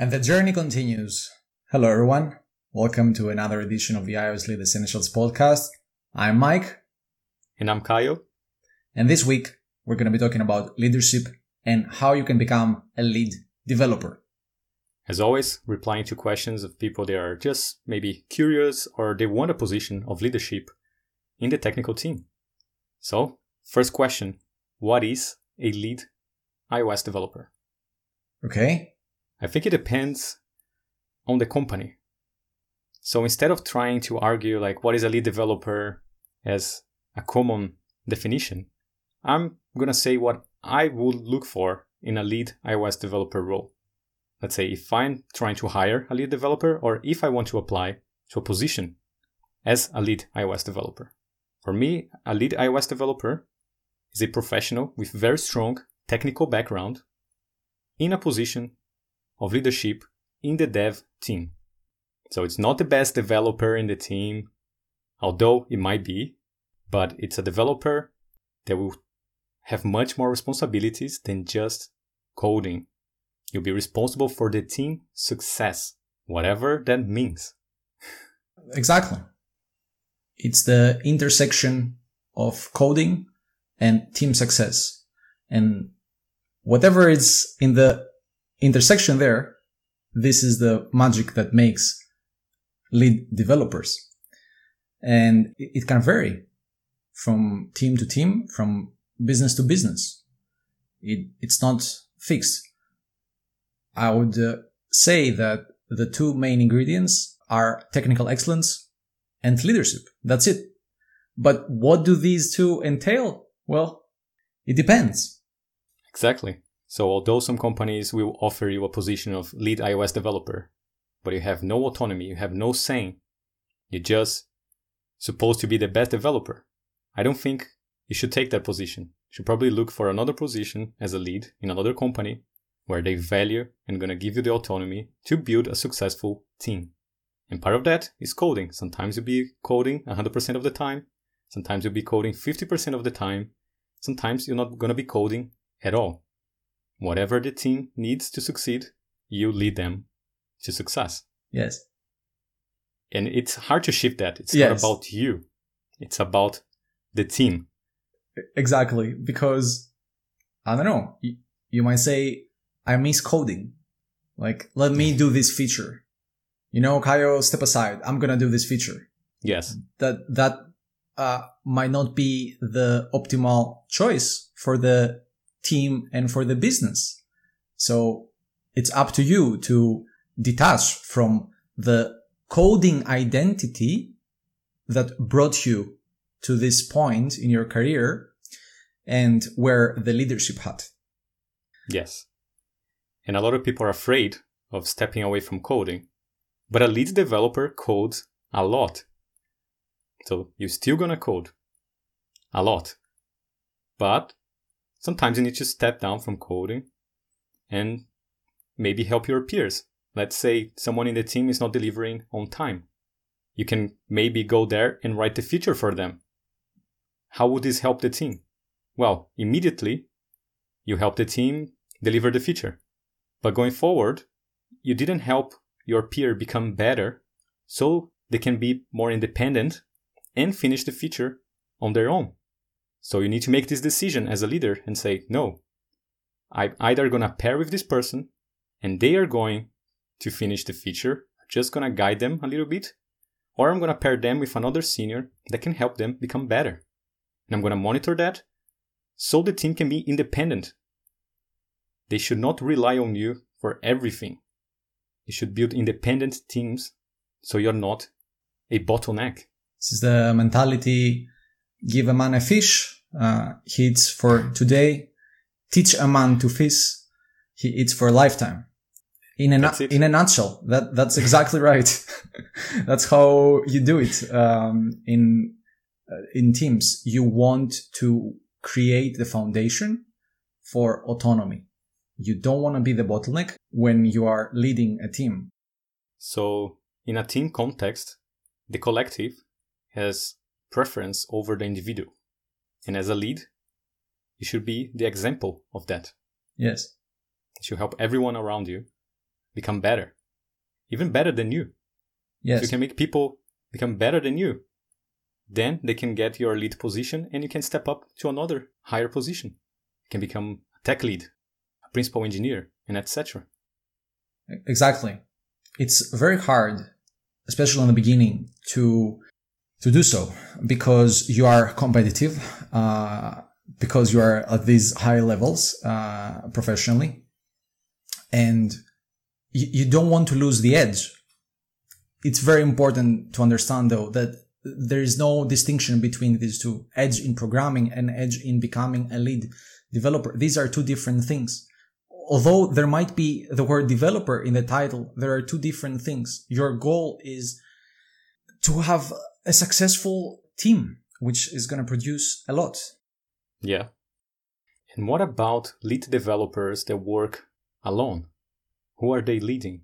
And the journey continues. Hello, everyone. Welcome to another edition of the iOS Lead Essentials podcast. I'm Mike. And I'm Kyle. And this week, we're going to be talking about leadership and how you can become a lead developer. As always, replying to questions of people that are just maybe curious or they want a position of leadership in the technical team. So, first question What is a lead iOS developer? Okay. I think it depends on the company. So instead of trying to argue like what is a lead developer as a common definition, I'm going to say what I would look for in a lead iOS developer role. Let's say if I'm trying to hire a lead developer or if I want to apply to a position as a lead iOS developer. For me, a lead iOS developer is a professional with very strong technical background in a position of leadership in the dev team. So it's not the best developer in the team, although it might be, but it's a developer that will have much more responsibilities than just coding. You'll be responsible for the team success, whatever that means. Exactly. It's the intersection of coding and team success. And whatever is in the intersection there, this is the magic that makes lead developers. And it can vary from team to team, from business to business. It, it's not fixed. I would uh, say that the two main ingredients are technical excellence and leadership. That's it. But what do these two entail? Well, it depends. Exactly. So although some companies will offer you a position of lead iOS developer, but you have no autonomy, you have no saying, you're just supposed to be the best developer. I don't think you should take that position. You should probably look for another position as a lead in another company where they value and gonna give you the autonomy to build a successful team. And part of that is coding. Sometimes you'll be coding 100% of the time. Sometimes you'll be coding 50% of the time. Sometimes you're not gonna be coding at all. Whatever the team needs to succeed, you lead them to success. Yes. And it's hard to shift that. It's Yes. not about you. It's about the team. Exactly. Because I don't know. You, might say, I miss coding. Like, let me do this feature. You know, Kyle, step aside. I'm going to do this feature. Yes. That, that, uh, might not be the optimal choice for the team and for the business. So it's up to you to detach from the coding identity that brought you to this point in your career and wear the leadership hat. Yes. And a lot of people are afraid of stepping away from coding. But a lead developer codes a lot. So you're still gonna code a lot. But sometimes you need to step down from coding and maybe help your peers. Let's say someone in the team is not delivering on time. You can maybe go there and write the feature for them. How would this help the team? Well, immediately you help the team deliver the feature. But going forward, you didn't help your peer become better so they can be more independent and finish the feature on their own. So you need to make this decision as a leader and say, no, I'm either going to pair with this person and they are going to finish the feature, just going to guide them a little bit, or I'm going to pair them with another senior that can help them become better. And I'm going to monitor that so the team can be independent. They should not rely on you for everything. You should build independent teams so you're not a bottleneck. This is the mentality. Give a man a fish. Uh, he eats for today. Teach a man to fish. He eats for a lifetime. In a, nu- in a nutshell, that, that's exactly right. that's how you do it. Um, in, uh, in teams, you want to create the foundation for autonomy. You don't want to be the bottleneck when you are leading a team. So, in a team context, the collective has preference over the individual. And as a lead, you should be the example of that. Yes. You should help everyone around you become better, even better than you. Yes. If you can make people become better than you, then they can get your lead position and you can step up to another higher position. You can become a tech lead, a principal engineer, and etc. Exactly. It's very hard, especially in the beginning, to to do so because you are competitive, uh, because you are at these high levels uh, professionally, and you, you don't want to lose the edge. It's very important to understand though that there is no distinction between these two edge in programming and edge in becoming a lead developer. These are two different things. Although there might be the word developer in the title, there are two different things. Your goal is to have a successful team, which is going to produce a lot. Yeah. And what about lead developers that work alone? Who are they leading?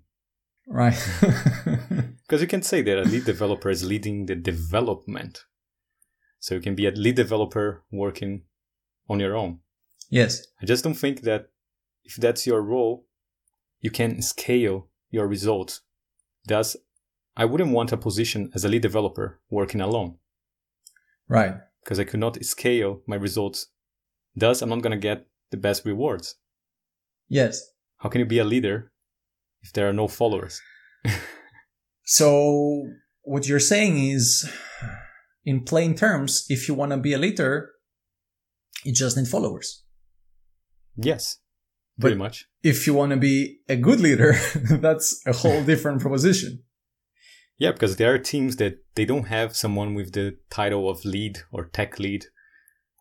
Right. Because you can say that a lead developer is leading the development. So you can be a lead developer working on your own. yes. I just don't think that if that's your role, you can scale your results. Thus, I wouldn't want a position as a lead developer working alone Right. because I could not scale my results. Thus, I'm not going to get the best rewards. Yes. How can you be a leader if there are no followers? So what you're saying is, in plain terms, if you want to be a leader, you just need followers. Yes, But- pretty much. If you want to be a good leader, that's a whole different proposition. Yeah, because there are teams that they don't have someone with the title of lead or tech lead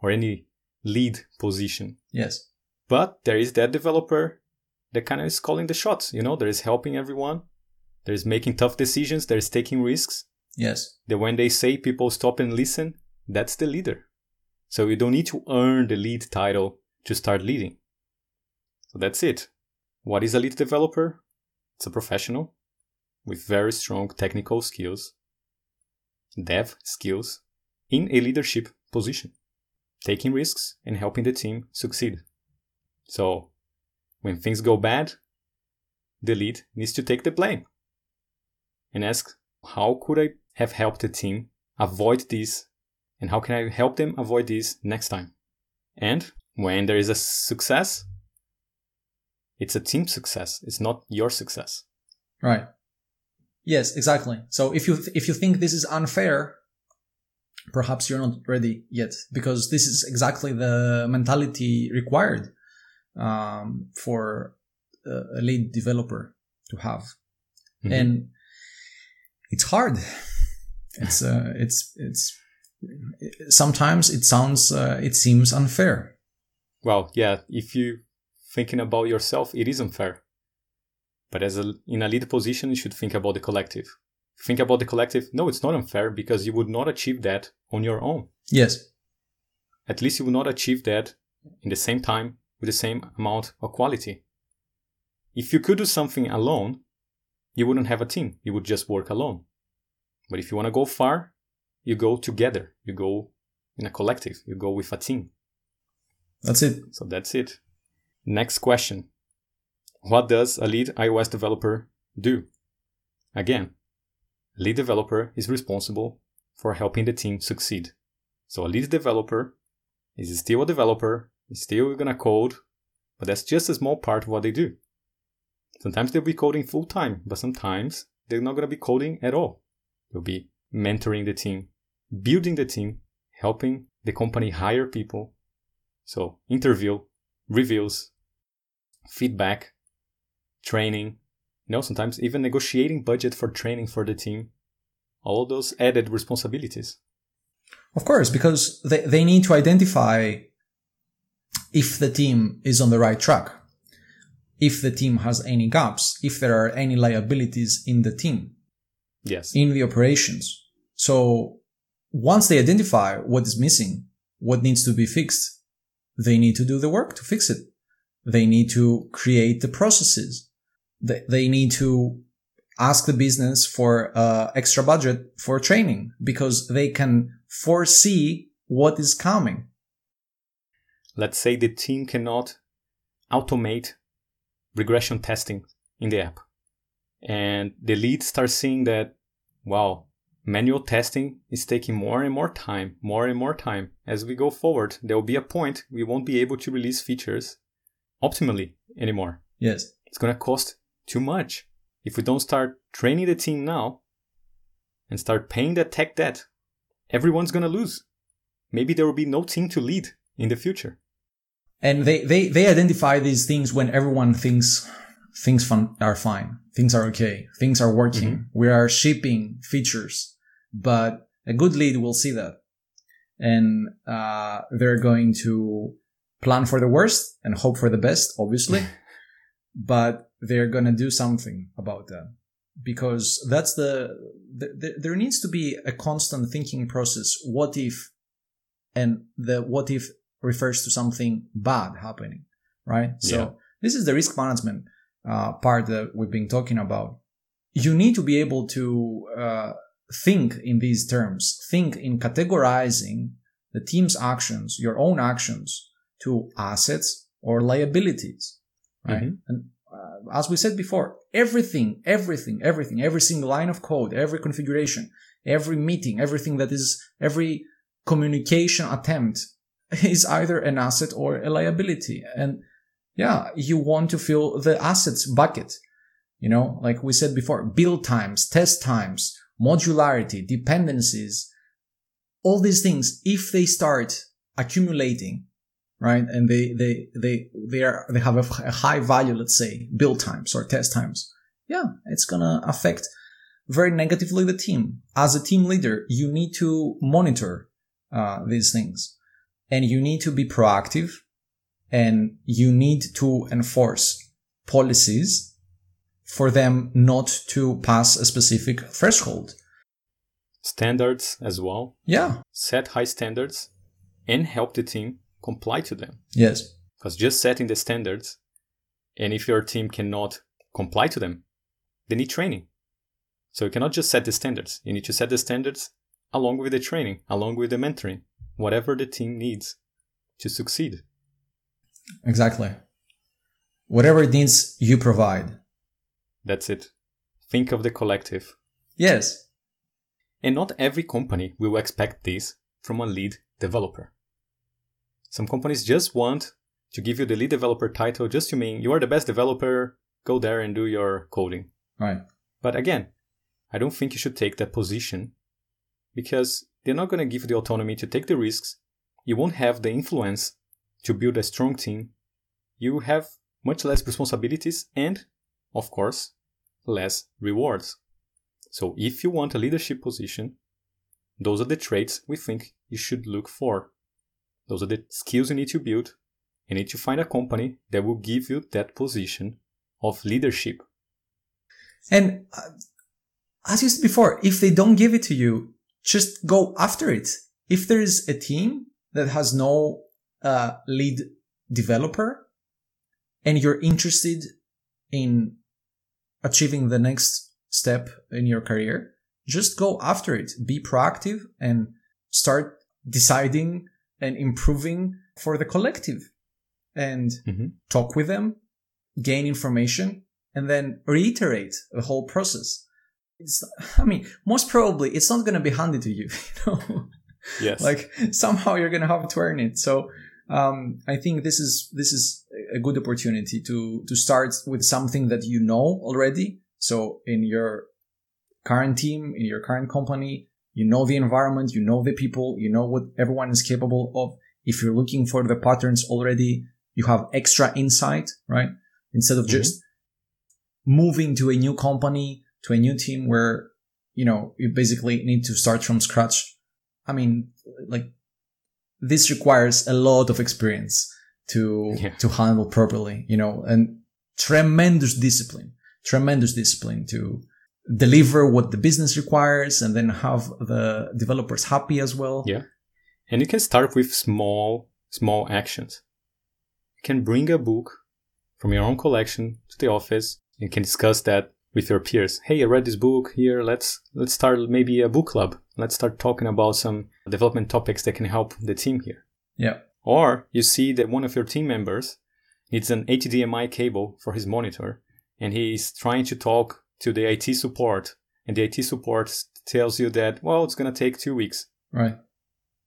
or any lead position. Yes. But there is that developer that kind of is calling the shots, you know, there is helping everyone. There is making tough decisions, there is taking risks. Yes. That when they say people stop and listen, that's the leader. So you don't need to earn the lead title to start leading. So that's it. What is a lead developer? It's a professional with very strong technical skills, dev skills, in a leadership position, taking risks and helping the team succeed. So when things go bad, the lead needs to take the blame and ask, how could I have helped the team avoid this? And how can I help them avoid this next time? And when there is a success, it's a team success. It's not your success. Right. Yes, exactly. So if you if you think this is unfair, perhaps you're not ready yet because this is exactly the mentality required um, for a lead developer to have, Mhm. and it's hard. It's uh, it's it's sometimes it sounds uh, it seems unfair. Well, yeah, if you thinking about yourself, it is unfair. But as a in a lead position, you should think about the collective. Think about the collective. No, it's not unfair because you would not achieve that on your own. Yes. At least you would not achieve that in the same time with the same amount of quality. If you could do something alone, you wouldn't have a team. You would just work alone. But if you want to go far, you go together. You go in a collective. You go with a team. That's it. So that's it. Next question. What does a lead iOS developer do? Again, lead developer is responsible for helping the team succeed. So a lead developer is still a developer, is still gonna code, but that's just a small part of what they do. Sometimes they'll be coding full time, but sometimes they're not gonna be coding at all. They'll be mentoring the team, building the team, helping the company hire people, so interview, reviews, feedback, training, you know, sometimes even negotiating budget for training for the team. All those added responsibilities. Of course, because they, they need to identify if the team is on the right track, if the team has any gaps, if there are any liabilities in the team, Yes. in the operations. So once they identify what is missing, what needs to be fixed, they need to do the work to fix it. They need to create the processes. They, they need to ask the business for uh, extra budget for training because they can foresee what is coming. Let's say the team cannot automate regression testing in the app. and the lead starts seeing that, wow, manual testing is taking more and more time, more and more time. As we go forward, there will be a point we won't be able to release features optimally anymore. Yes. It's going to cost too much. If we don't start training the team now and start paying that tech debt, everyone's going to lose. Maybe there will be no team to lead in the future. And they, they, they identify these things when everyone thinks things fun, are fine. Things are okay. Things are working. Mm-hmm. We are shipping features, but a good lead will see that. And, uh, they're going to plan for the worst and hope for the best, obviously. but they're going to do something about that because that's the, the, the, there needs to be a constant thinking process. What if, and the what if refers to something bad happening, right? So yeah. this is the risk management uh, part that we've been talking about. You need to be able to uh, think in these terms, think in categorizing the team's actions, your own actions to assets or liabilities, right? Mm-hmm. And as we said before, everything, everything, everything, every single line of code, every configuration, every meeting, everything that is, every communication attempt is either an asset or a liability. And yeah, you want to fill the assets bucket. You know, like we said before, build times, test times, modularity, dependencies, all these things, if they start accumulating, right, and they, they, they, they are, they have a, high value, let's say, build times or test times, yeah, it's gonna affect very negatively the team. As a team leader, you need to monitor uh, these things and you need to be proactive and you need to enforce policies for them not to pass a specific threshold. Standards as well. Yeah. Set high standards and help the team comply to them. Yes. Because just setting the standards, and if your team cannot comply to them, they need training. So you cannot just set the standards. You need to set the standards along with the training, along with the mentoring, whatever the team needs to succeed. Exactly. Whatever it needs, you provide. That's it. Think of the collective. Yes. And not every company will expect this from a lead developer. Some companies just want to give you the lead developer title just to mean you are the best developer, go there and do your coding. Right. But again, I don't think you should take that position because they're not going to give you the autonomy to take the risks. You won't have the influence to build a strong team, you have much less responsibilities and, of course, less rewards. So if you want a leadership position, those are the traits we think you should look for. Those are the skills you need to build. You need to find a company that will give you that position of leadership. And uh, as you said before, if they don't give it to you, just go after it. If there is a team that has no uh, lead developer and you're interested in achieving the next step in your career, just go after it. Be proactive and start deciding and improving for the collective and mm-hmm. talk with them, gain information, and then reiterate the whole process. It's, I mean, most probably it's not going to be handed to you, you know? Yes. like somehow you're going to have to earn it. So um, I think this is this is a good opportunity to to start with something that you know already. So in your current team, in your current company, you know the environment, you know the people, you know what everyone is capable of. If you're looking for the patterns already, you have extra insight, right? Instead of mm-hmm. just moving to a new company, to a new team where, you know, you basically need to start from scratch. I mean, like this requires a lot of experience to yeah. to handle properly, you know, and tremendous discipline, tremendous discipline to deliver what the business requires and then have the developers happy as well. Yeah. And you can start with small small actions. You can bring a book from your own collection to the office and can discuss that with your peers. Hey, I read this book here. Let's let's start maybe a book club. Let's start talking about some development topics that can help the team here. Yeah. Or you see that one of your team members needs an HDMI cable for his monitor and he's trying to talk to the IT support and the IT support tells you that, well, it's going to take two weeks. Right.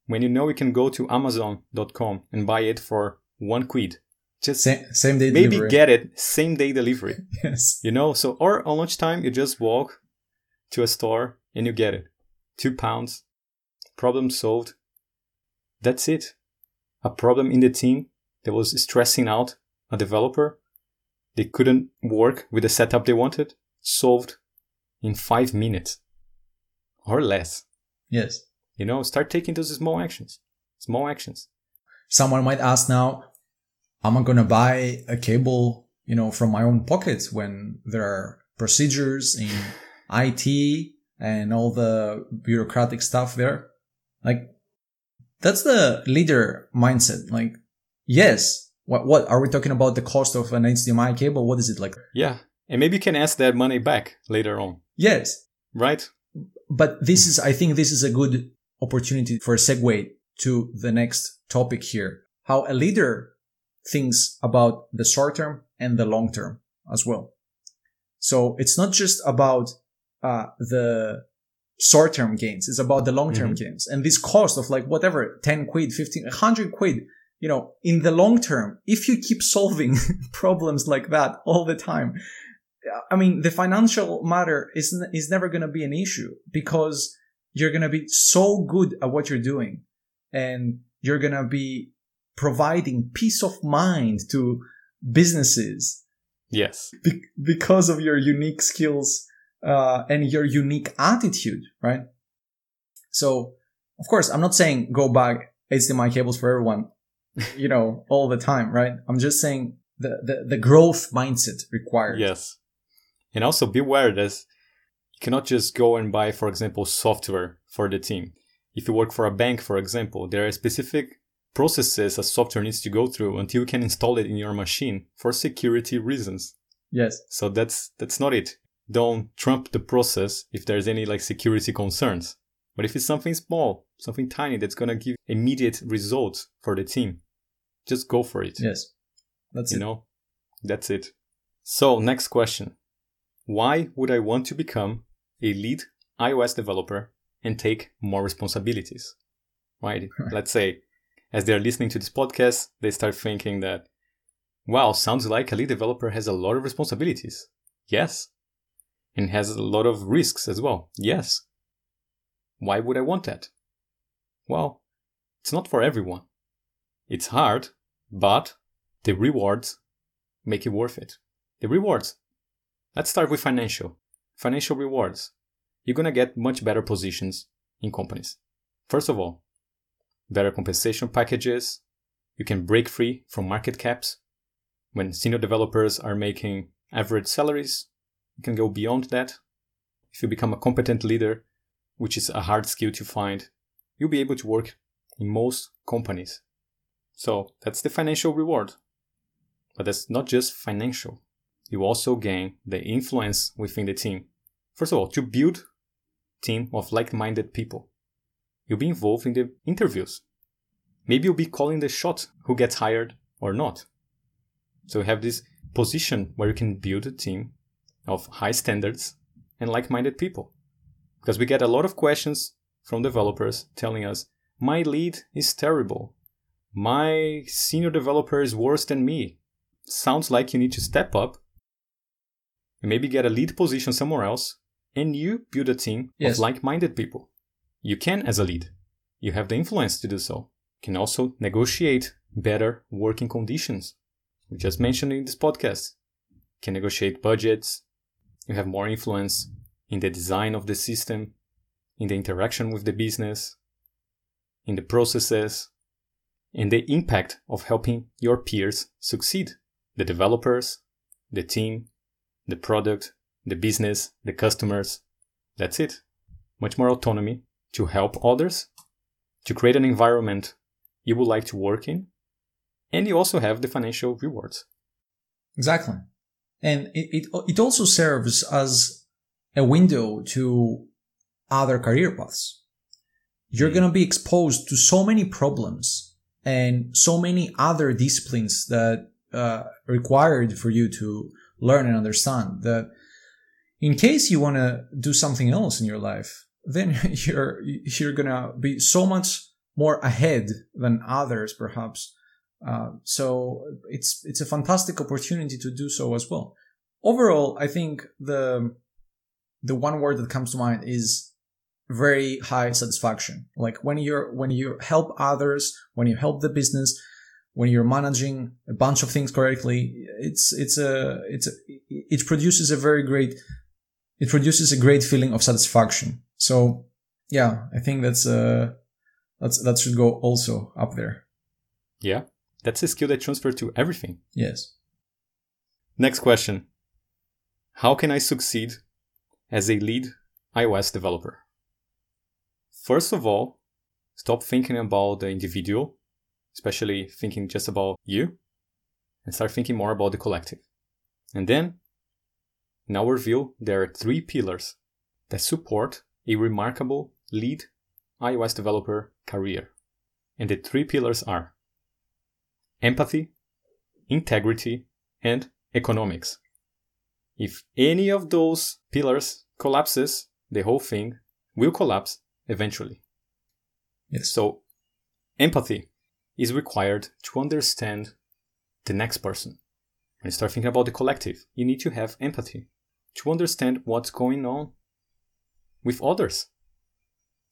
When you know you can go to amazon.com and buy it for one quid. Just same, same day maybe delivery. get it same day delivery. yes. You know, so or on lunchtime you just walk to a store and you get it. Two pounds, problem solved. That's it. A problem in the team that was stressing out a developer. They couldn't work with the setup they wanted. Solved in five minutes or less. Yes. You know, start taking those small actions. Small actions. Someone might ask now, am I going to buy a cable, you know, from my own pocket when there are procedures in IT and all the bureaucratic stuff there? Like, that's the leader mindset. Like, yes. What, what are we talking about? The cost of an HDMI cable? What is it like? Yeah. And maybe you can ask that money back later on. Yes. Right? But this is, I think this is a good opportunity for a segue to the next topic here. How a leader thinks about the short term and the long term as well. So it's not just about uh, the short term gains. It's about the long term Mhm. gains. And this cost of like whatever, 10 quid, 15, 100 quid, you know, in the long term, if you keep solving problems like that all the time, I mean, the financial matter is, is never going to be an issue because you're going to be so good at what you're doing and you're going to be providing peace of mind to businesses Yes. be- because of your unique skills uh, and your unique attitude, right? So, of course, I'm not saying go buy HDMI cables for everyone, you know, all the time, right? I'm just saying the, the, the growth mindset required. Yes. And also beware that you cannot just go and buy, for example, software for the team. If you work for a bank, for example, there are specific processes a software needs to go through until you can install it in your machine for security reasons. Yes. So that's that's not it. Don't trump the process if there's any like security concerns. But if it's something small, something tiny that's gonna give immediate results for the team, just go for it. Yes. That's you it. know, that's it. So next question: Why would I want to become a lead iOS developer and take more responsibilities? Right? Let's say, as they're listening to this podcast, they start thinking that, wow, sounds like a lead developer has a lot of responsibilities. Yes. And has a lot of risks as well. Yes. Why would I want that? Well, it's not for everyone. It's hard, but the rewards make it worth it. The rewards. Let's start with financial. Financial rewards. You're gonna get much better positions in companies. First of all, better compensation packages. You can break free from market caps. When senior developers are making average salaries, you can go beyond that. If you become a competent leader, which is a hard skill to find, you'll be able to work in most companies. So that's the financial reward. But that's not just financial. You also gain the influence within the team. First of all, to build team of like-minded people. You'll be involved in the interviews. Maybe you'll be calling the shot who gets hired or not. So you have this position where you can build a team of high standards and like-minded people. Because we get a lot of questions from developers telling us, my lead is terrible. My senior developer is worse than me. Sounds like you need to step up maybe get a lead position somewhere else and you build a team Yes. of like-minded people. You can as a lead. You have the influence to do so. You can also negotiate better working conditions. We just mentioned in this podcast. You can negotiate budgets. You have more influence in the design of the system, in the interaction with the business, in the processes, and the impact of helping your peers succeed. The developers, the team, the product, the business, the customers. That's it. Much more autonomy to help others, to create an environment you would like to work in, and you also have the financial rewards. Exactly. And it, it, it also serves as a window to other career paths. You're Mm. going to be exposed to so many problems and so many other disciplines that uh, required for you to learn and understand that in case you want to do something else in your life, then you're, you're to be so much more ahead than others, perhaps. Uh, so it's, it's a fantastic opportunity to do so as well. Overall, I think the, the one word that comes to mind is very high satisfaction. Like when you're, when you help others, when you help the business, when you're managing a bunch of things correctly, it's, it's a, it's a, it produces a very great, it produces a great feeling of satisfaction. So yeah, I think that's, uh, that's, that should go also up there. Yeah. That's a skill that transfers to everything. Yes. Next question. How can I succeed as a lead iOS developer? First of all, stop thinking about the individual, especially thinking just about you, and start thinking more about the collective. And then, in our view, there are three pillars that support a remarkable lead iOS developer career. And the three pillars are empathy, integrity, and economics. If any of those pillars collapses, the whole thing will collapse eventually. Yes. So, empathy is required to understand the next person. When you start thinking about the collective, you need to have empathy to understand what's going on with others.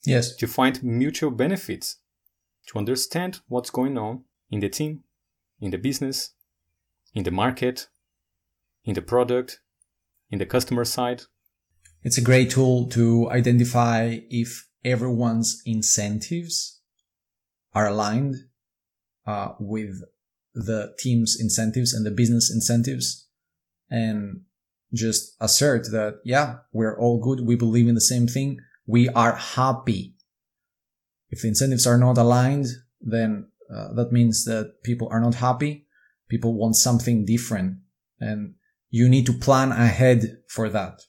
Yes. To find mutual benefits, to understand what's going on in the team, in the business, in the market, in the product, in the customer side. It's a great tool to identify if everyone's incentives are aligned uh, with the team's incentives and the business incentives and just assert that, yeah, we're all good. We believe in the same thing. We are happy. If the incentives are not aligned, then uh, that means that people are not happy. People want something different and you need to plan ahead for that.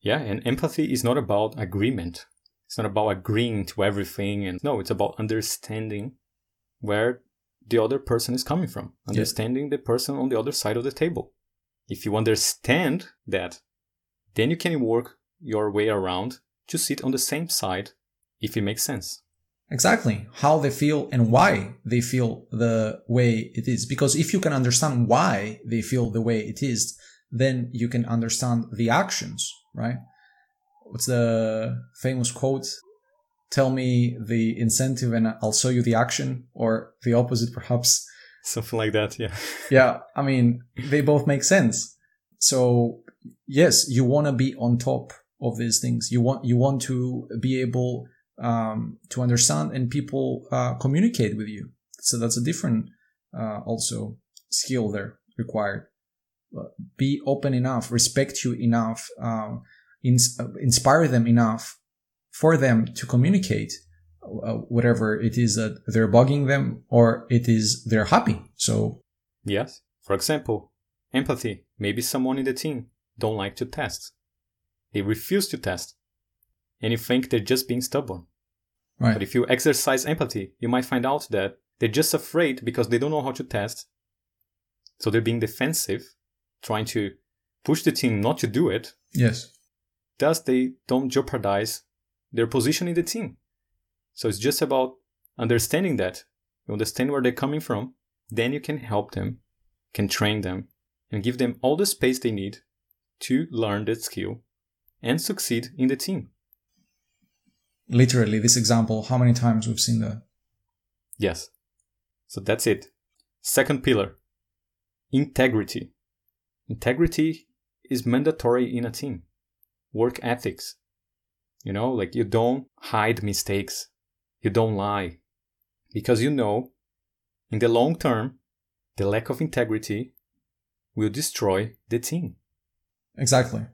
Yeah. And empathy is not about agreement. It's not about agreeing to everything. And no, it's about understanding where the other person is coming from, understanding yeah. the person on the other side of the table. If you understand that, then you can work your way around to sit on the same side if it makes sense. Exactly. How they feel and why they feel the way it is. Because if you can understand why they feel the way it is, then you can understand the actions, right? What's the famous quote? Tell me the incentive and I'll show you the action or the opposite, perhaps. Something like that. Yeah. yeah. I mean, they both make sense. So yes, you want to be on top of these things. You want, you want to be able um, to understand and people uh, communicate with you. So that's a different uh, also skill there required. be open enough, respect you enough, um, ins- inspire them enough for them to communicate uh, whatever it is that they're bugging them or it is they're happy. So yes, for example, empathy. Maybe someone in the team don't like to test. They refuse to test and you think they're just being stubborn. Right. But if you exercise empathy, you might find out that they're just afraid because they don't know how to test. So they're being defensive, trying to push the team not to do it. Yes. Thus, they don't jeopardize their position in the team. So it's just about understanding that. You understand where they're coming from, then you can help them, can train them, and give them all the space they need to learn that skill and succeed in the team literally this example, how many times we've seen that. Yes. So that's it. Second pillar integrity. Integrity is mandatory in a team. Work ethics. You know, like you don't hide mistakes, you don't lie. Because you know, in the long term, the lack of integrity will destroy the team. Exactly.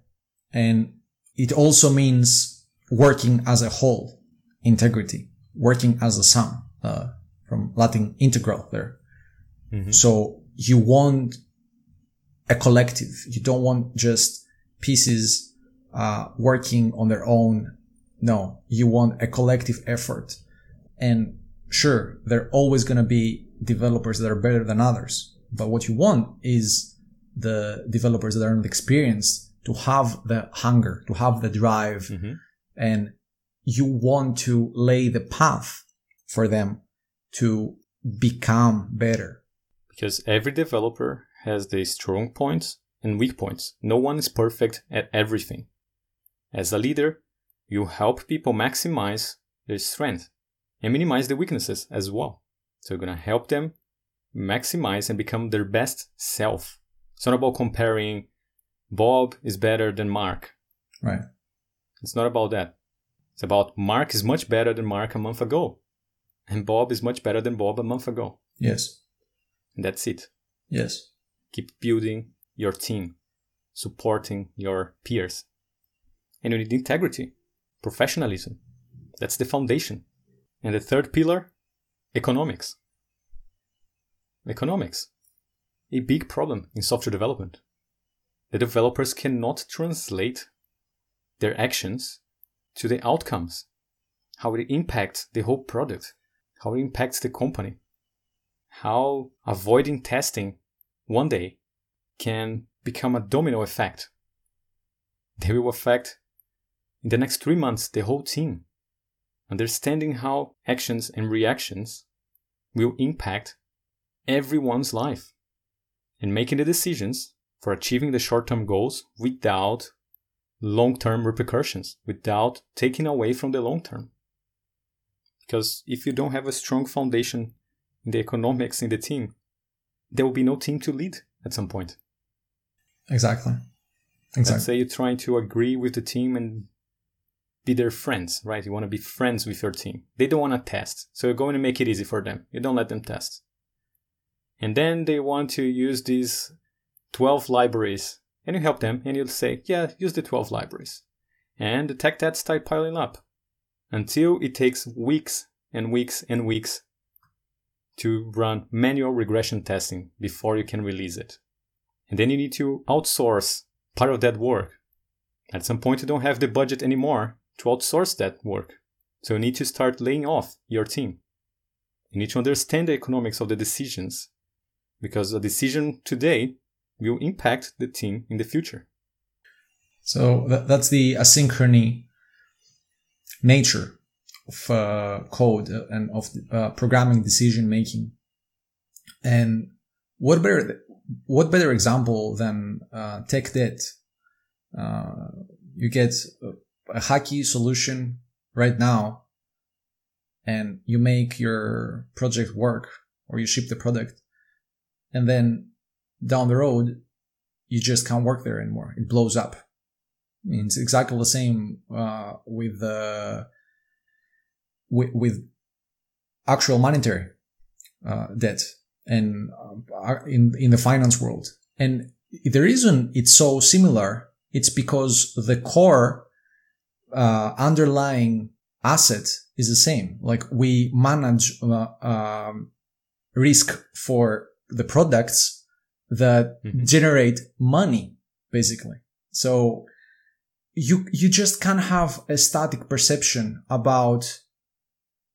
And it also means working as a whole, integrity, working as a sum, uh, from Latin integral there. Mm-hmm. So you want a collective. You don't want just pieces, uh, working on their own. No, you want a collective effort. And sure, there are always going to be developers that are better than others. But what you want is the developers that are not experienced to have the hunger, to have the drive, Mhm. and you want to lay the path for them to become better. Because every developer has their strong points and weak points. No one is perfect at everything. As a leader, you help people maximize their strength and minimize the weaknesses as well. So you're going to help them maximize and become their best self. It's not about comparing Bob is better than Mark. Right. It's not about that. It's about Mark is much better than Mark a month ago. And Bob is much better than Bob a month ago. Yes. And that's it. Yes. Keep building your team, supporting your peers. And you need integrity, professionalism. That's the foundation. And the third pillar, economics. Economics. A big problem in software development. The developers cannot translate their actions to the outcomes, how it impacts the whole product, how it impacts the company, how avoiding testing one day can become a domino effect. They will affect in the next three months the whole team. Understanding how actions and reactions will impact everyone's life and making the decisions for achieving the short term goals without long term repercussions, without taking away from the long term. Because if you don't have a strong foundation in the economics in the team, there will be no team to lead at some point. Exactly. Exactly. Let's say you're trying to agree with the team and be their friends, right? You want to be friends with your team. They don't want to test. So you're going to make it easy for them. You don't let them test. And then they want to use these 12 libraries and you help them and you'll say, yeah, use the 12 libraries. And the tech tests start piling up until it takes weeks and weeks and weeks to run manual regression testing before you can release it. And then you need to outsource part of that work. At some point, you don't have the budget anymore to outsource that work. So you need to start laying off your team. You need to understand the economics of the decisions because a decision today will impact the team in the future. So that's the asynchrony nature of uh, code and of uh, programming decision making. And what better what better example than uh, tech debt? Uh, you get a hacky solution right now, and you make your project work, or you ship the product, and then down the road, you just can't work there anymore. It blows up. I mean, it's exactly the same uh, with the with, with actual monetary uh, debt and uh, in in the finance world. And the reason it's so similar, it's because the core uh, underlying asset is the same. Like we manage uh, um, risk for the products that Mhm. generate money, basically. So you you just can't have a static perception about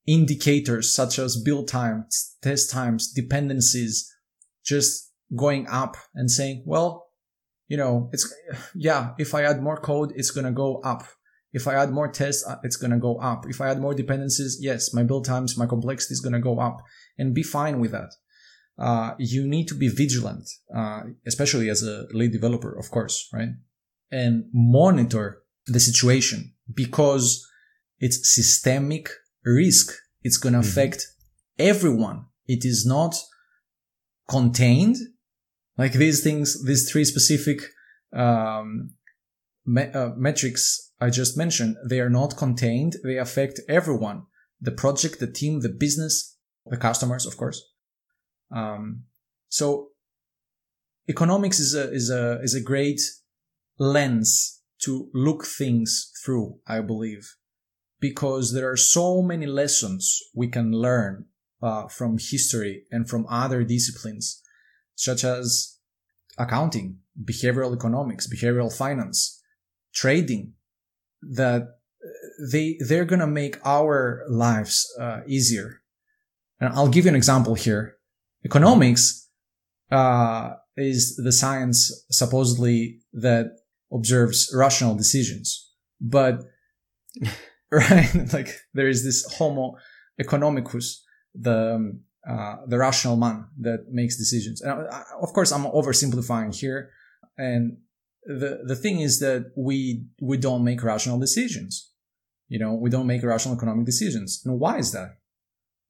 indicators such as build times, test times, dependencies, just going up and saying, well, you know, it's, yeah, if I add more code, it's going to go up. If I add more tests, uh, it's going to go up. If I add more dependencies, yes, my build times, my complexity is going to go up and be fine with that. Uh, you need to be vigilant, uh, especially as a lead developer, of course, right? And monitor the situation because it's systemic risk. It's going to Mhm. affect everyone. It is not contained like these things, these three specific, um, me- uh, metrics I just mentioned, they are not contained. They affect everyone. The project, the team, the business, the customers, of course. Um, so economics is a, is a, is a great lens to look things through, I believe, because there are so many lessons we can learn uh, from history and from other disciplines, such as accounting, behavioral economics, behavioral finance, trading, that they they're gonna make our lives uh, easier. And I'll give you an example here. Economics uh, is the science supposedly that observes rational decisions. But, right, like there is this homo economicus, the, um, uh, the rational man that makes decisions. And uh, of course, I'm oversimplifying here. And the, the thing is that we, we don't make rational decisions. You know, we don't make rational economic decisions. And why is that?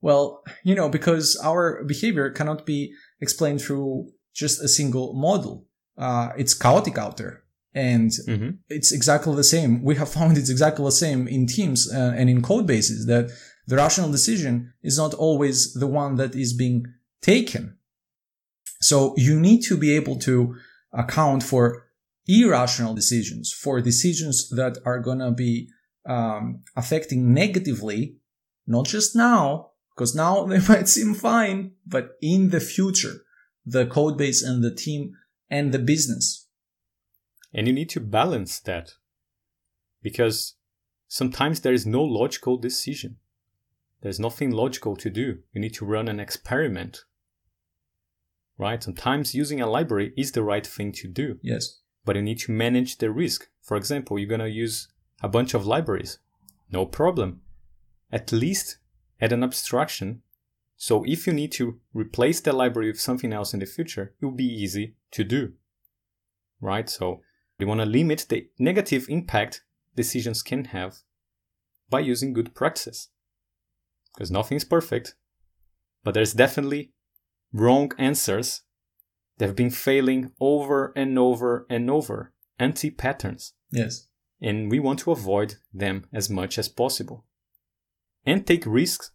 Well, you know, because our behavior cannot be explained through just a single model. Uh, it's chaotic out there. And mm-hmm. it's exactly the same. We have found it's exactly the same in teams uh, and in code bases that the rational decision is not always the one that is being taken. So you need to be able to account for irrational decisions, for decisions that are going to be um, affecting negatively, not just now, because now they might seem fine, but in the future, the code base and the team and the business. And you need to balance that because sometimes there is no logical decision. There's nothing logical to do. You need to run an experiment. Right? Sometimes using a library is the right thing to do. Yes. But you need to manage the risk. For example, you're going to use a bunch of libraries. No problem. At least add an abstraction. So if you need to replace the library with something else in the future, it will be easy to do. Right? So you want to limit the negative impact decisions can have by using good practices. Because nothing is perfect, but there's definitely wrong answers that have been failing over and over and over, anti patterns. Yes and we want to avoid them as much as possible. And take risks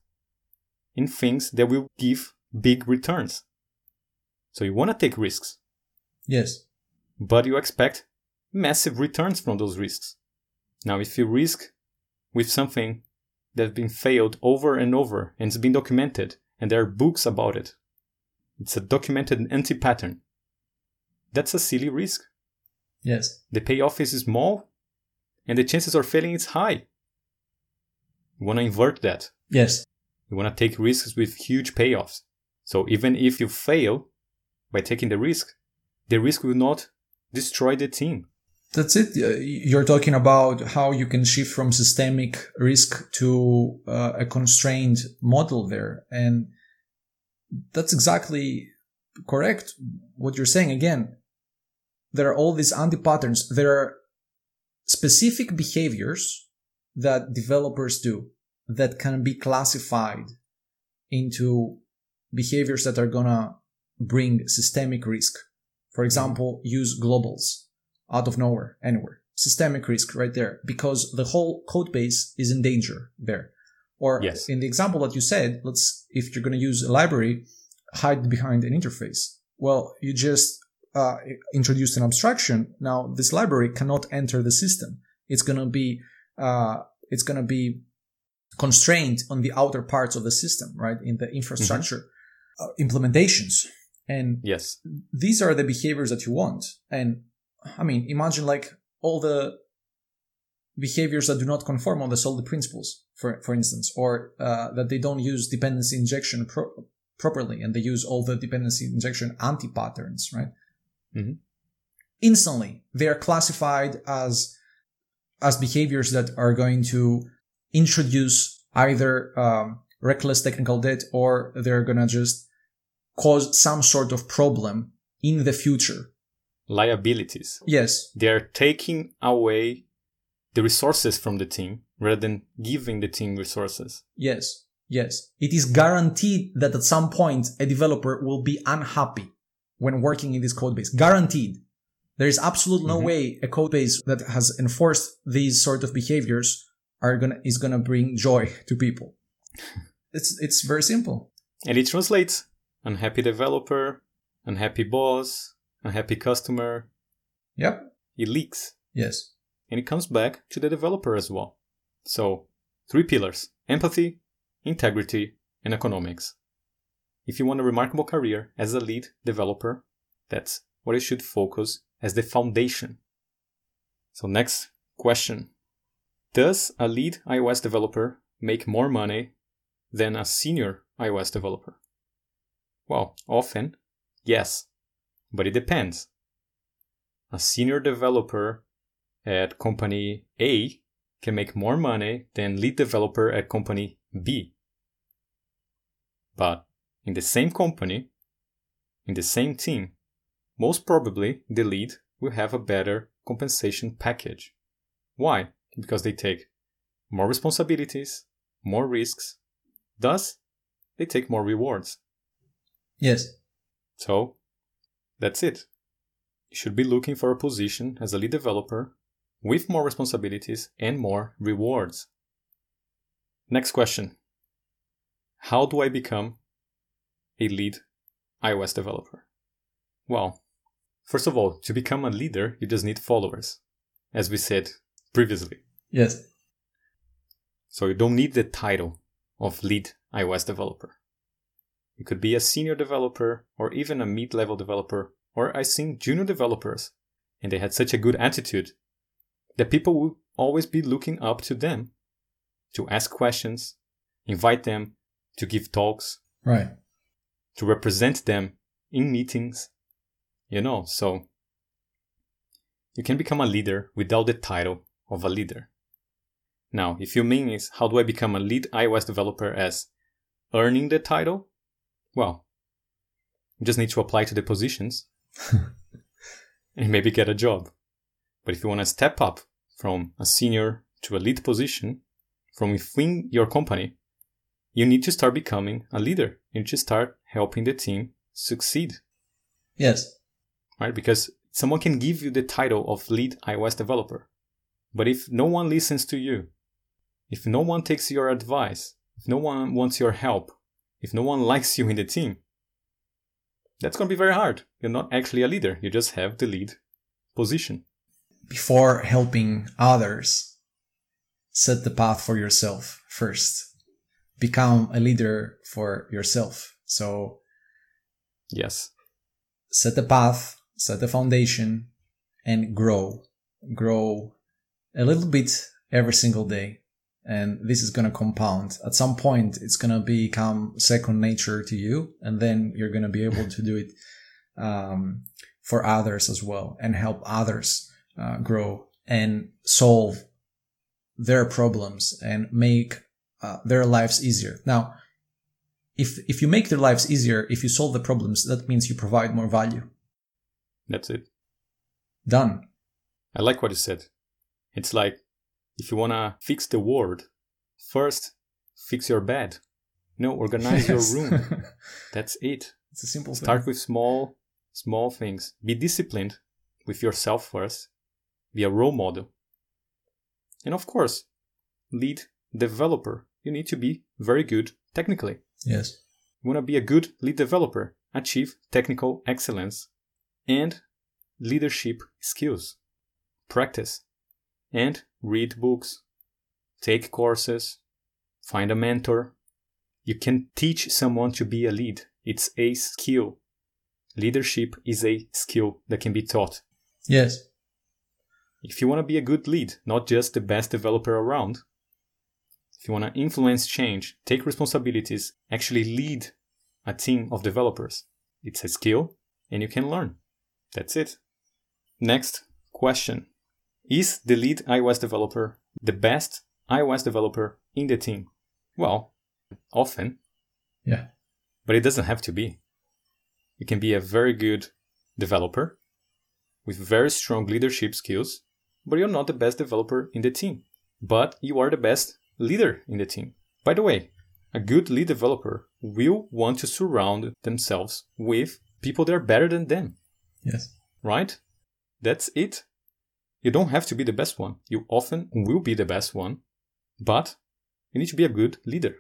in things that will give big returns. So you want to take risks. Yes. But you expect massive returns from those risks. Now, if you risk with something that's been failed over and over and it's been documented and there are books about it, it's a documented anti pattern. That's a silly risk. Yes. The payoff is small and the chances of failing is high. You want to invert that. Yes. You want to take risks with huge payoffs. So even if you fail by taking the risk, the risk will not destroy the team. That's it. You're talking about how you can shift from systemic risk to uh, a constrained model there. And that's exactly correct. What you're saying again, there are all these anti patterns. There are specific behaviors that developers do that can be classified into behaviors that are gonna bring systemic risk. For example, use globals out of nowhere, anywhere. Systemic risk right there because the whole code base is in danger there. Or yes. in the example that you said, let's, if you're going to use a library, hide behind an interface. Well, you just uh, introduced an abstraction. Now this library cannot enter the system. It's gonna be uh, it's gonna be constrained on the outer parts of the system, right? In the infrastructure mm-hmm. uh, implementations. And yes, these are the behaviors that you want. And I mean, imagine like all the behaviors that do not conform on the solid principles, for for instance, or uh, that they don't use dependency injection pro- properly, and they use all the dependency injection anti patterns, right? Mm-hmm. Instantly, they are classified as as behaviors that are going to introduce either um, reckless technical debt or they're gonna just cause some sort of problem in the future. Liabilities. Yes. They're taking away the resources from the team rather than giving the team resources. Yes. Yes. It is guaranteed that at some point a developer will be unhappy when working in this code base. Guaranteed. There is absolutely no mm-hmm. way a code base that has enforced these sort of behaviors are gonna is gonna bring joy to people. it's it's very simple. And it translates unhappy developer, unhappy boss, unhappy customer. Yep. It leaks. Yes. And it comes back to the developer as well. So, three pillars empathy, integrity, and economics. If you want a remarkable career as a lead developer, that's what you should focus as the foundation. So next question. Does a lead iOS developer make more money than a senior iOS developer? Well, often, yes, but it depends. A senior developer at company A can make more money than lead developer at company B. But in the same company, in the same team, most probably the lead will have a better compensation package. Why? Because they take more responsibilities, more risks, thus, they take more rewards. Yes. So, that's it. You should be looking for a position as a lead developer with more responsibilities and more rewards. Next question How do I become a lead iOS developer? Well, first of all, to become a leader, you just need followers, as we said previously. Yes. So you don't need the title of lead iOS developer. You could be a senior developer or even a mid level developer, or I've seen junior developers, and they had such a good attitude that people will always be looking up to them to ask questions, invite them to give talks, Right. to represent them in meetings. You know, so you can become a leader without the title of a leader. Now, if you mean is how do I become a lead iOS developer as earning the title? Well, you just need to apply to the positions and maybe get a job. But if you want to step up from a senior to a lead position from within your company, you need to start becoming a leader. You need to start helping the team succeed, Yes. right? Because someone can give you the title of lead iOS developer. But if no one listens to you, if no one takes your advice, if no one wants your help, if no one likes you in the team, that's going to be very hard. You're not actually a leader. You just have the lead position. Before helping others, set the path for yourself first. Become a leader for yourself. So Yes. set the path, set the foundation, and grow. Grow a little bit every single day. And this is going to compound. At some point, it's going to become second nature to you. And then you're going to be able to do it um, for others as well and help others uh, grow and solve their problems and make uh, their lives easier. Now, if if you make their lives easier, if you solve the problems, that means you provide more value. That's it. Done. I like what you said. It's like if you want to fix the world, first fix your bed. No, organize your room. That's it. it's a simple Start thing. with small, small things. Be disciplined with yourself first. Be a role model. And of course, lead developer. You need to be very good technically. Yes. You want to be a good lead developer, achieve technical excellence and leadership skills. Practice and read books, take courses, find a mentor. You can teach someone to be a lead. It's a skill. Leadership is a skill that can be taught. Yes. If you want to be a good lead, not just the best developer around, if you want to influence change, take responsibilities, actually lead a team of developers, it's a skill and you can learn. That's it. Next question Is the lead iOS developer the best iOS developer in the team? Well, often, Yeah. but it doesn't have to be. You can be a very good developer with very strong leadership skills, but you're not the best developer in the team. But you are the best leader in the team. By the way, a good lead developer will want to surround themselves with people that are better than them, Yes. right? That's it. You don't have to be the best one. You often will be the best one, but you need to be a good leader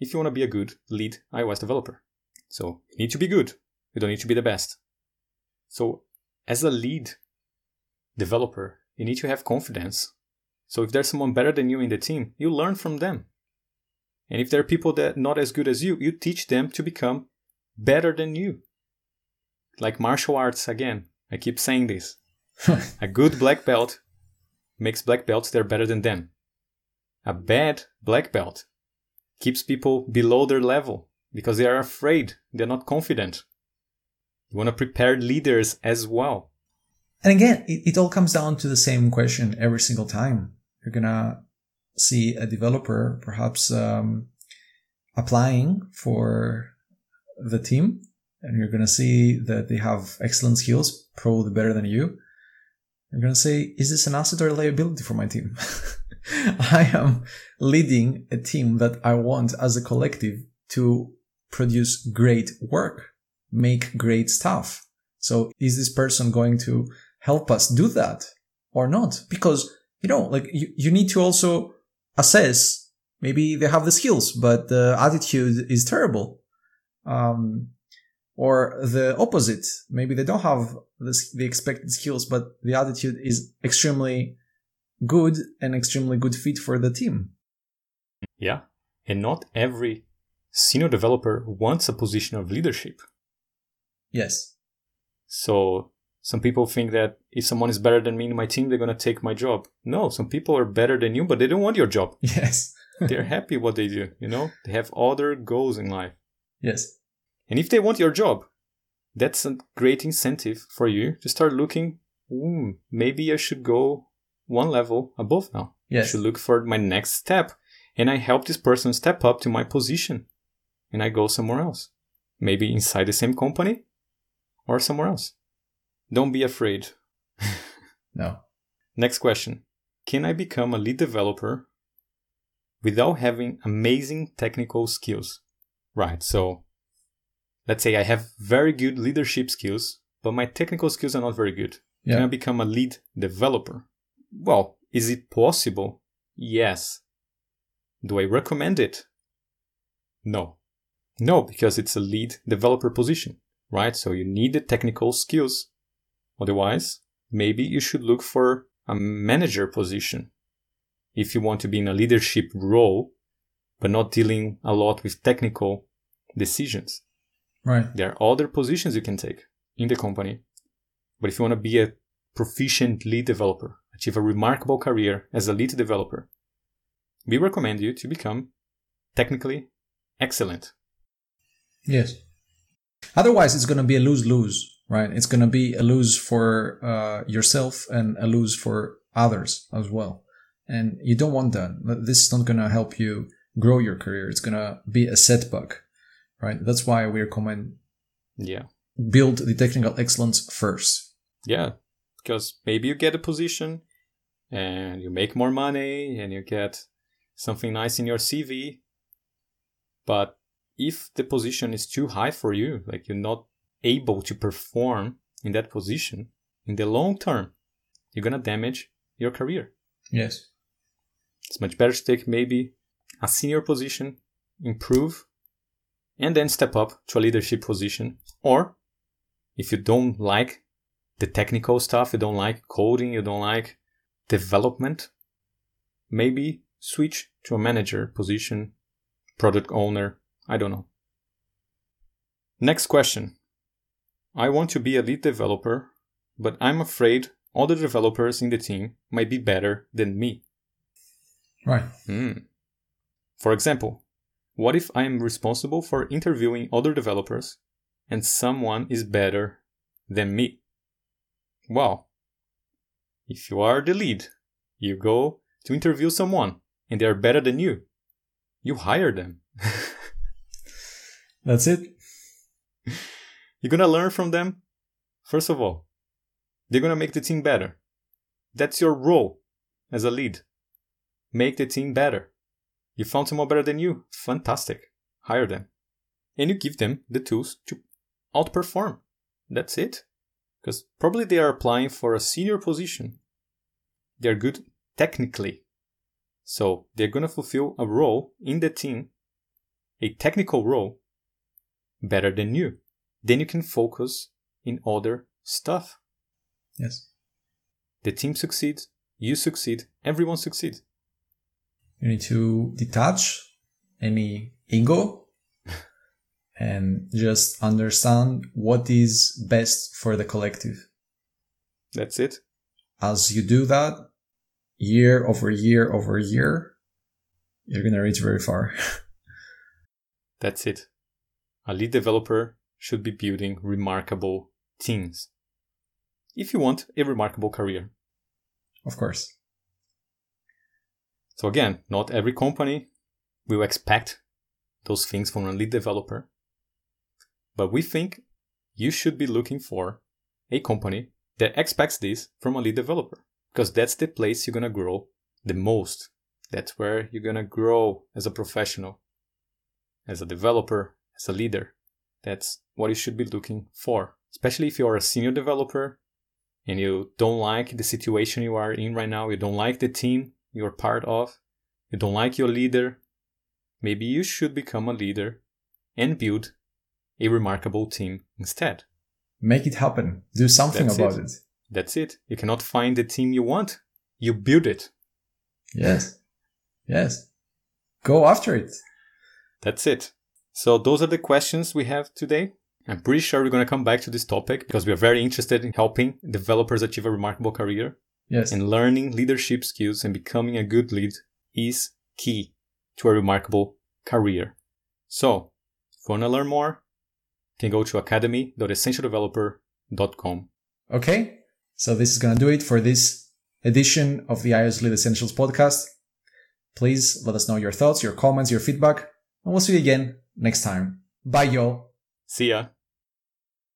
if you want to be a good lead iOS developer. So you need to be good. You don't need to be the best. So as a lead developer, you need to have confidence. So if there's someone better than you in the team, you learn from them. And if there are people that are not as good as you, you teach them to become better than you. Like martial arts again. I keep saying this. A good black belt makes black belts that are better than them. A bad black belt keeps people below their level because they are afraid, they're not confident. You want to prepare leaders as well. And again, it, it all comes down to the same question every single time. You're gonna see a developer perhaps um, applying for the team, and you're gonna see that they have excellent skills, probably better than you. You're gonna say, "Is this an asset or a liability for my team?" I am leading a team that I want as a collective to produce great work, make great stuff. So is this person going to help us do that or not? Because, you know, like you, you need to also assess maybe they have the skills, but the attitude is terrible. Um, or the opposite. Maybe they don't have the, the expected skills, but the attitude is extremely good and extremely good fit for the team. Yeah. And not every senior developer wants a position of leadership. Yes. So some people think that if someone is better than me in my team, they're going to take my job. No, some people are better than you, but they don't want your job. Yes. They're happy what they do, you know? They have other goals in life. Yes. And if they want your job, that's a great incentive for you to start looking, mm, maybe I should go one level above now. Yes. I should look for my next step. And I help this person step up to my position. And I go somewhere else. Maybe inside the same company or somewhere else. Don't be afraid. No. Next question. Can I become a lead developer without having amazing technical skills? Right. So let's say I have very good leadership skills, but my technical skills are not very good. Yeah. Can I become a lead developer? Well, is it possible? Yes. Do I recommend it? No. No, because it's a lead developer position, right? So you need the technical skills. Otherwise, maybe you should look for a manager position if you want to be in a leadership role, but not dealing a lot with technical decisions. Right. There are other positions you can take in the company. But if you want to be a proficient lead developer, achieve a remarkable career as a lead developer, we recommend you to become technically excellent. Yes. Otherwise, it's going to be a lose lose, right? It's going to be a lose for uh, yourself and a lose for others as well. And you don't want that. This is not going to help you grow your career. It's going to be a setback, right? That's why we recommend Yeah. build the technical excellence first. Yeah. Because maybe you get a position and you make more money and you get something nice in your CV. But if the position is too high for you, like you're not able to perform in that position in the long term, you're going to damage your career. Yes. It's much better to take maybe a senior position, improve, and then step up to a leadership position. Or if you don't like the technical stuff, you don't like coding, you don't like development, maybe switch to a manager position, product owner, I don't know. Next question. I want to be a lead developer, but I'm afraid other developers in the team might be better than me. Right. Hmm. For example, what if I am responsible for interviewing other developers and someone is better than me? Well, if you are the lead, you go to interview someone and they are better than you. You hire them. That's it. You're gonna learn from them. First of all, they're gonna make the team better. That's your role as a lead. Make the team better. You found someone better than you. Fantastic. Hire them. And you give them the tools to outperform. That's it. Because probably they are applying for a senior position. They're good technically. So they're gonna fulfill a role in the team, a technical role, better than you. Then you can focus in other stuff. Yes. The team succeeds, you succeed, everyone succeeds. You need to detach any ego and just understand what is best for the collective. That's it. As you do that, year over year over year, you're going to reach very far. That's it. A lead developer should be building remarkable teams. if you want a remarkable career. Of course. So again, not every company will expect those things from a lead developer. But we think you should be looking for a company that expects this from a lead developer because that's the place you're going to grow the most. That's where you're going to grow as a professional, as a developer, as a leader. That's what you should be looking for, especially if you're a senior developer and you don't like the situation you are in right now, you don't like the team you're part of, you don't like your leader, maybe you should become a leader and build a remarkable team instead. Make it happen. Do something That's about it. it. That's it. You cannot find the team you want. You build it. Yes. Yes. Go after it. That's it. So those are the questions we have today. I'm pretty sure we're going to come back to this topic because we are very interested in helping developers achieve a remarkable career. Yes. And learning leadership skills and becoming a good lead is key to a remarkable career. So, if you want to learn more, you can go to academy.essentialdeveloper.com. Okay. So this is going to do it for this edition of the iOS Lead Essentials podcast. Please let us know your thoughts, your comments, your feedback, and we'll see you again next time. Bye, y'all. See ya.